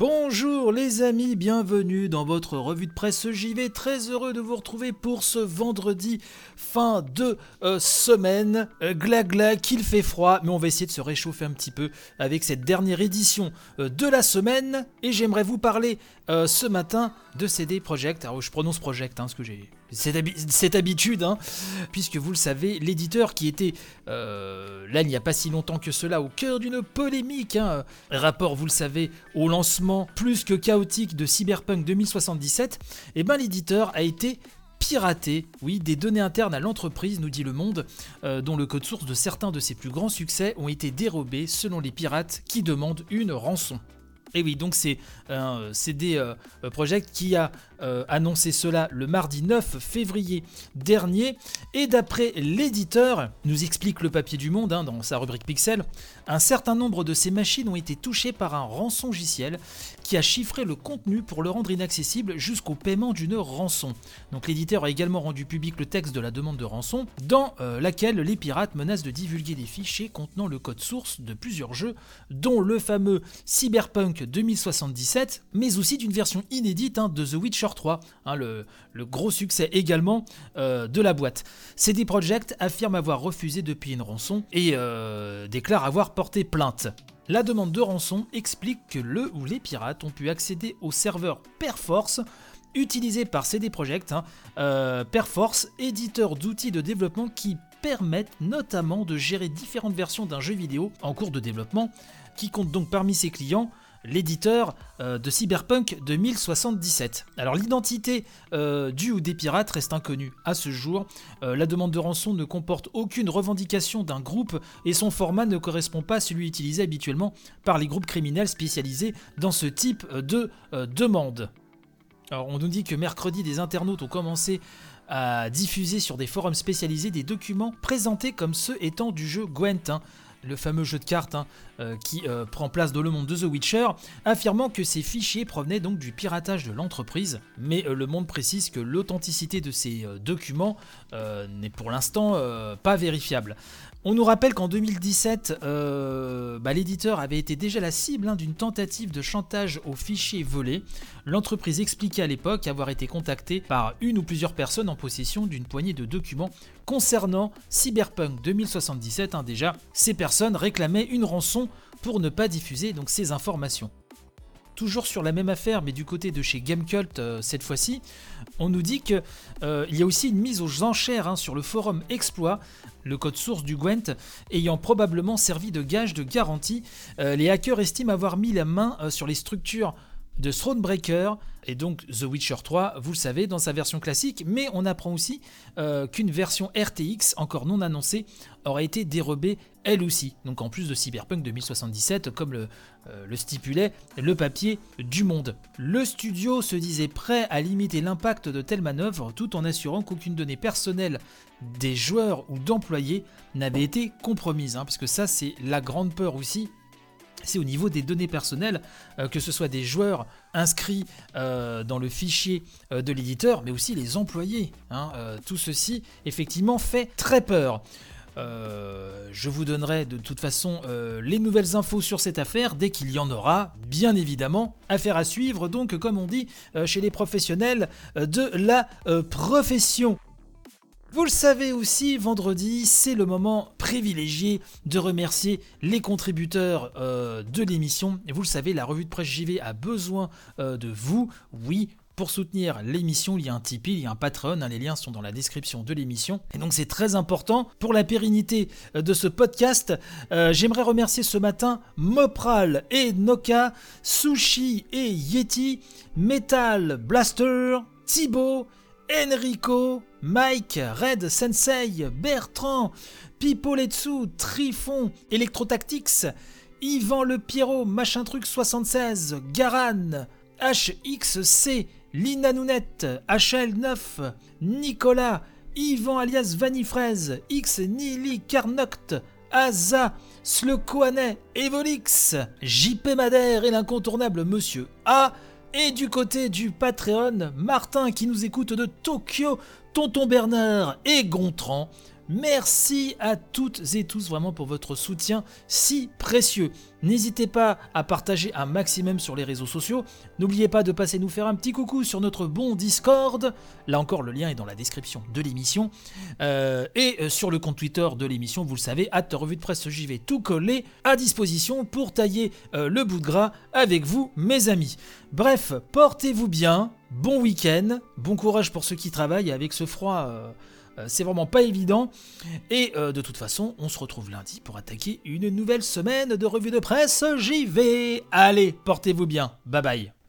Bonjour les amis, bienvenue dans votre revue de presse JV. Très heureux de vous retrouver pour ce vendredi fin de euh, semaine. Euh, gla gla qu'il fait froid, mais on va essayer de se réchauffer un petit peu avec cette dernière édition euh, de la semaine. Et j'aimerais vous parler ce matin de CD Projekt. Alors je prononce Project, hein, ce que j'ai cette, habitude, hein, puisque vous le savez, l'éditeur qui était là il n'y a pas si longtemps que cela au cœur d'une polémique, hein, rapport vous le savez au lancement plus que chaotique de Cyberpunk 2077, et eh ben l'éditeur a été piraté, oui, des données internes à l'entreprise, nous dit Le Monde, euh, dont le code source de certains de ses plus grands succès ont été dérobés selon les pirates qui demandent une rançon. Et oui, donc c'est un CD euh, Project qui a euh, annoncé cela le mardi 9 février dernier. Et d'après l'éditeur, nous explique le papier du monde hein, dans sa rubrique Pixel, un certain nombre de ces machines ont été touchées par un rançongiciel qui a chiffré le contenu pour le rendre inaccessible jusqu'au paiement d'une rançon. Donc l'éditeur a également rendu public le texte de la demande de rançon, dans euh, laquelle les pirates menacent de divulguer des fichiers contenant le code source de plusieurs jeux, dont le fameux Cyberpunk 2077, mais aussi d'une version inédite hein, de The Witcher 3, hein, le, gros succès également euh, de la boîte. CD Projekt affirme avoir refusé de payer une rançon et euh, déclare avoir La demande de rançon explique que le ou les pirates ont pu accéder au serveur Perforce utilisé par CD Projekt, hein, euh, Perforce, éditeur d'outils de développement qui permettent notamment de gérer différentes versions d'un jeu vidéo en cours de développement, qui compte donc parmi ses clients l'éditeur euh, de Cyberpunk 2077. Alors l'identité euh, du ou des pirates reste inconnue à ce jour. Euh, la demande de rançon ne comporte aucune revendication d'un groupe et son format ne correspond pas à celui utilisé habituellement par les groupes criminels spécialisés dans ce type de demande. Alors on nous dit que mercredi des internautes ont commencé à diffuser sur des forums spécialisés des documents présentés comme ceux étant du jeu Gwent. Hein le fameux jeu de cartes hein, euh, qui euh, prend place dans le monde de The Witcher, affirmant que ces fichiers provenaient donc du piratage de l'entreprise, mais euh, le monde précise que l'authenticité de ces documents n'est pour l'instant pas vérifiable. On nous rappelle qu'en 2017, euh, bah, l'éditeur avait été déjà la cible hein, d'une tentative de chantage aux fichiers volés. L'entreprise expliquait à l'époque avoir été contactée par une ou plusieurs personnes en possession d'une poignée de documents concernant Cyberpunk 2077. Hein, déjà, ces personnes réclamaient une rançon pour ne pas diffuser donc ces informations toujours sur la même affaire, mais du côté de chez Gamecult euh, cette fois-ci, on nous dit qu'il euh, y a aussi une mise aux enchères hein, sur le forum Exploit, le code source du Gwent, ayant probablement servi de gage de garantie. Euh, les hackers estiment avoir mis la main sur les structures de Thronebreaker et donc The Witcher 3, vous le savez, dans sa version classique, mais on apprend aussi euh, qu'une version RTX, encore non annoncée, aurait été dérobée elle aussi, donc en plus de Cyberpunk 2077, comme le, euh, le stipulait le papier du monde. Le studio se disait prêt à limiter l'impact de telles manœuvres tout en assurant qu'aucune donnée personnelle des joueurs ou d'employés n'avait été compromise, hein, parce que ça c'est la grande peur aussi c'est au niveau des données personnelles, euh, que ce soit des joueurs inscrits euh, dans le fichier euh, de l'éditeur, mais aussi les employés. Hein, tout ceci, effectivement, fait très peur. je vous donnerai de toute façon les nouvelles infos sur cette affaire dès qu'il y en aura, bien évidemment. Affaire à suivre, donc, comme on dit chez les professionnels de la profession. Vous le savez aussi, vendredi, c'est le moment privilégié de remercier les contributeurs euh, de l'émission. Et vous le savez, la revue de presse JV a besoin euh, de vous. Oui, pour soutenir l'émission, il y a un Tipeee, il y a un Patreon, hein, les liens sont dans la description de l'émission. Et donc c'est très important pour la pérennité euh, de ce podcast. J'aimerais remercier ce matin Mopral et Noka, Sushi et Yeti, Metal Blaster, Thibaut, Enrico, Mike, Red Sensei, Bertrand, Pipoletsu, Trifon, Electrotactics, Yvan Le Pierrot, Machin Truc 76, Garan, HXC, Lina Nounette, HL9, Nicolas, Yvan alias Vanifraise, X Nili Carnoct, Aza, Slekoanet, Evolix, JP Madère et l'incontournable Monsieur A, et du côté du Patreon, Martin qui nous écoute de Tokyo, Tonton Bernard et Gontran, Merci à toutes et tous vraiment pour votre soutien si précieux. N'hésitez pas à partager un maximum sur les réseaux sociaux. N'oubliez pas de passer nous faire un petit coucou sur notre bon Discord. Là encore, le lien est dans la description de l'émission. Euh, et euh, sur le compte Twitter de l'émission, vous le savez, à revue de presse vais tout coller à disposition pour tailler euh, le bout de gras avec vous, mes amis. Bref, portez-vous bien, bon week-end, bon courage pour ceux qui travaillent avec ce froid. C'est vraiment pas évident. Et euh, de toute façon, on se retrouve lundi pour attaquer une nouvelle semaine de revue de presse. J'y vais. Allez, portez-vous bien. Bye bye.